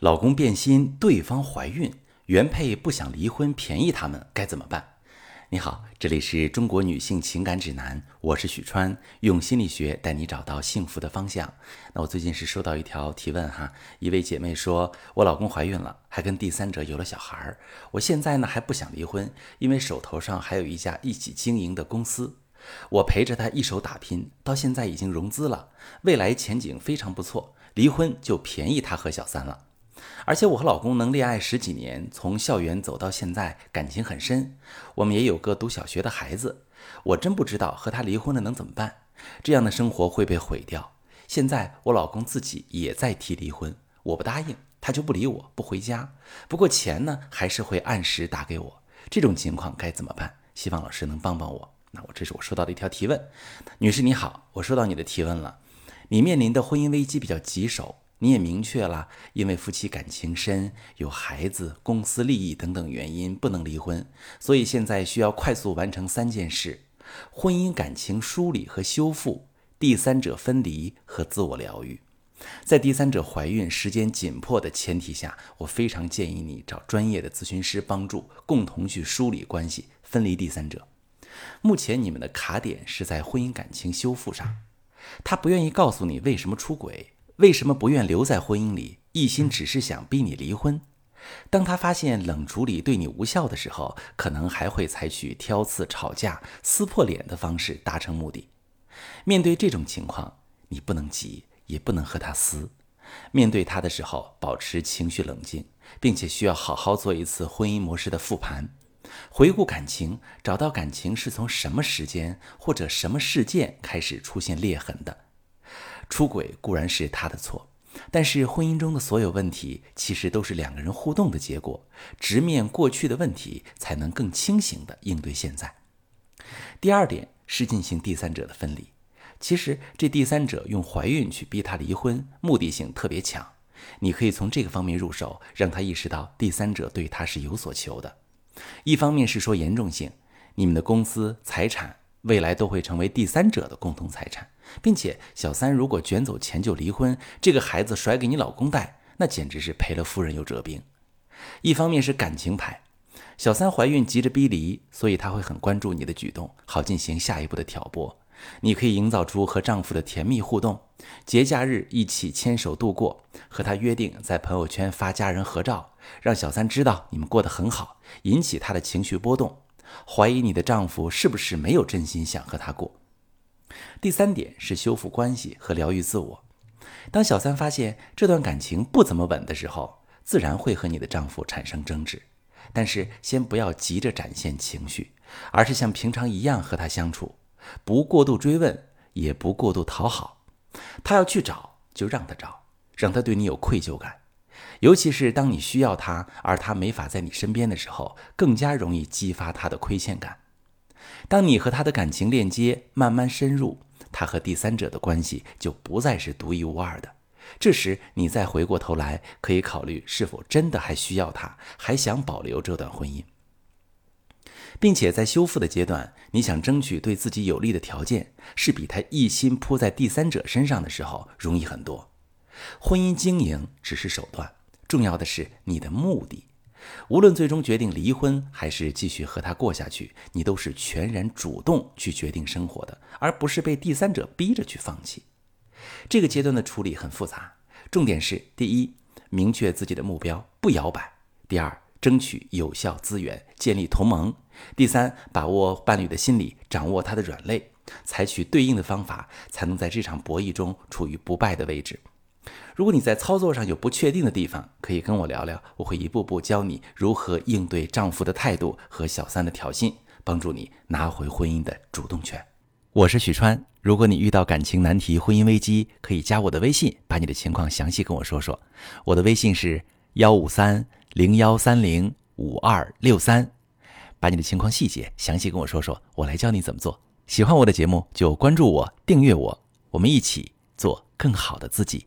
老公变心，对方怀孕，原配不想离婚，便宜他们该怎么办？你好，这里是中国女性情感指南，我是许川，用心理学带你找到幸福的方向。那我最近是收到一条提问哈，一位姐妹说，我老公怀孕了，还跟第三者有了小孩儿，我现在呢还不想离婚，因为手头上还有一家一起经营的公司，我陪着他一手打拼，到现在已经融资了，未来前景非常不错，离婚就便宜他和小三了。而且我和老公能恋爱十几年，从校园走到现在，感情很深。我们也有个读小学的孩子。我真不知道和他离婚了能怎么办？这样的生活会被毁掉。现在我老公自己也在提离婚，我不答应，他就不理我，不回家。不过钱呢，还是会按时打给我。这种情况该怎么办？希望老师能帮帮我。那我这是我收到的一条提问，女士你好，我收到你的提问了。你面临的婚姻危机比较棘手。你也明确了，因为夫妻感情深，有孩子、公司利益等等原因不能离婚，所以现在需要快速完成三件事：婚姻感情梳理和修复、第三者分离和自我疗愈。在第三者怀孕、时间紧迫的前提下，我非常建议你找专业的咨询师帮助，共同去梳理关系，分离第三者。目前你们的卡点是在婚姻感情修复上，他不愿意告诉你为什么出轨。为什么不愿留在婚姻里，一心只是想逼你离婚？当他发现冷处理对你无效的时候，可能还会采取挑刺、吵架、撕破脸的方式达成目的。面对这种情况，你不能急，也不能和他撕。面对他的时候，保持情绪冷静，并且需要好好做一次婚姻模式的复盘，回顾感情，找到感情是从什么时间或者什么事件开始出现裂痕的。出轨固然是他的错，但是婚姻中的所有问题其实都是两个人互动的结果。直面过去的问题，才能更清醒地应对现在。第二点是进行第三者的分离。其实这第三者用怀孕去逼他离婚，目的性特别强。你可以从这个方面入手，让他意识到第三者对他是有所求的。一方面是说严重性，你们的公司财产。未来都会成为第三者的共同财产，并且小三如果卷走钱就离婚，这个孩子甩给你老公带，那简直是赔了夫人又折兵。一方面是感情牌，小三怀孕急着逼离，所以他会很关注你的举动，好进行下一步的挑拨。你可以营造出和丈夫的甜蜜互动，节假日一起牵手度过，和他约定在朋友圈发家人合照，让小三知道你们过得很好，引起他的情绪波动。怀疑你的丈夫是不是没有真心想和她过？第三点是修复关系和疗愈自我。当小三发现这段感情不怎么稳的时候，自然会和你的丈夫产生争执。但是先不要急着展现情绪，而是像平常一样和他相处，不过度追问，也不过度讨好。他要去找，就让他找，让他对你有愧疚感。尤其是当你需要他，而他没法在你身边的时候，更加容易激发他的亏欠感。当你和他的感情链接慢慢深入，他和第三者的关系就不再是独一无二的。这时，你再回过头来，可以考虑是否真的还需要他，还想保留这段婚姻，并且在修复的阶段，你想争取对自己有利的条件，是比他一心扑在第三者身上的时候容易很多。婚姻经营只是手段。重要的是你的目的，无论最终决定离婚还是继续和他过下去，你都是全然主动去决定生活的，而不是被第三者逼着去放弃。这个阶段的处理很复杂，重点是：第一，明确自己的目标，不摇摆；第二，争取有效资源，建立同盟；第三，把握伴侣的心理，掌握他的软肋，采取对应的方法，才能在这场博弈中处于不败的位置。如果你在操作上有不确定的地方，可以跟我聊聊，我会一步步教你如何应对丈夫的态度和小三的挑衅，帮助你拿回婚姻的主动权。我是许川，如果你遇到感情难题、婚姻危机，可以加我的微信，把你的情况详细跟我说说。我的微信是幺五三零幺三零五二六三，把你的情况细节详细跟我说说，我来教你怎么做。喜欢我的节目就关注我、订阅我，我们一起做更好的自己。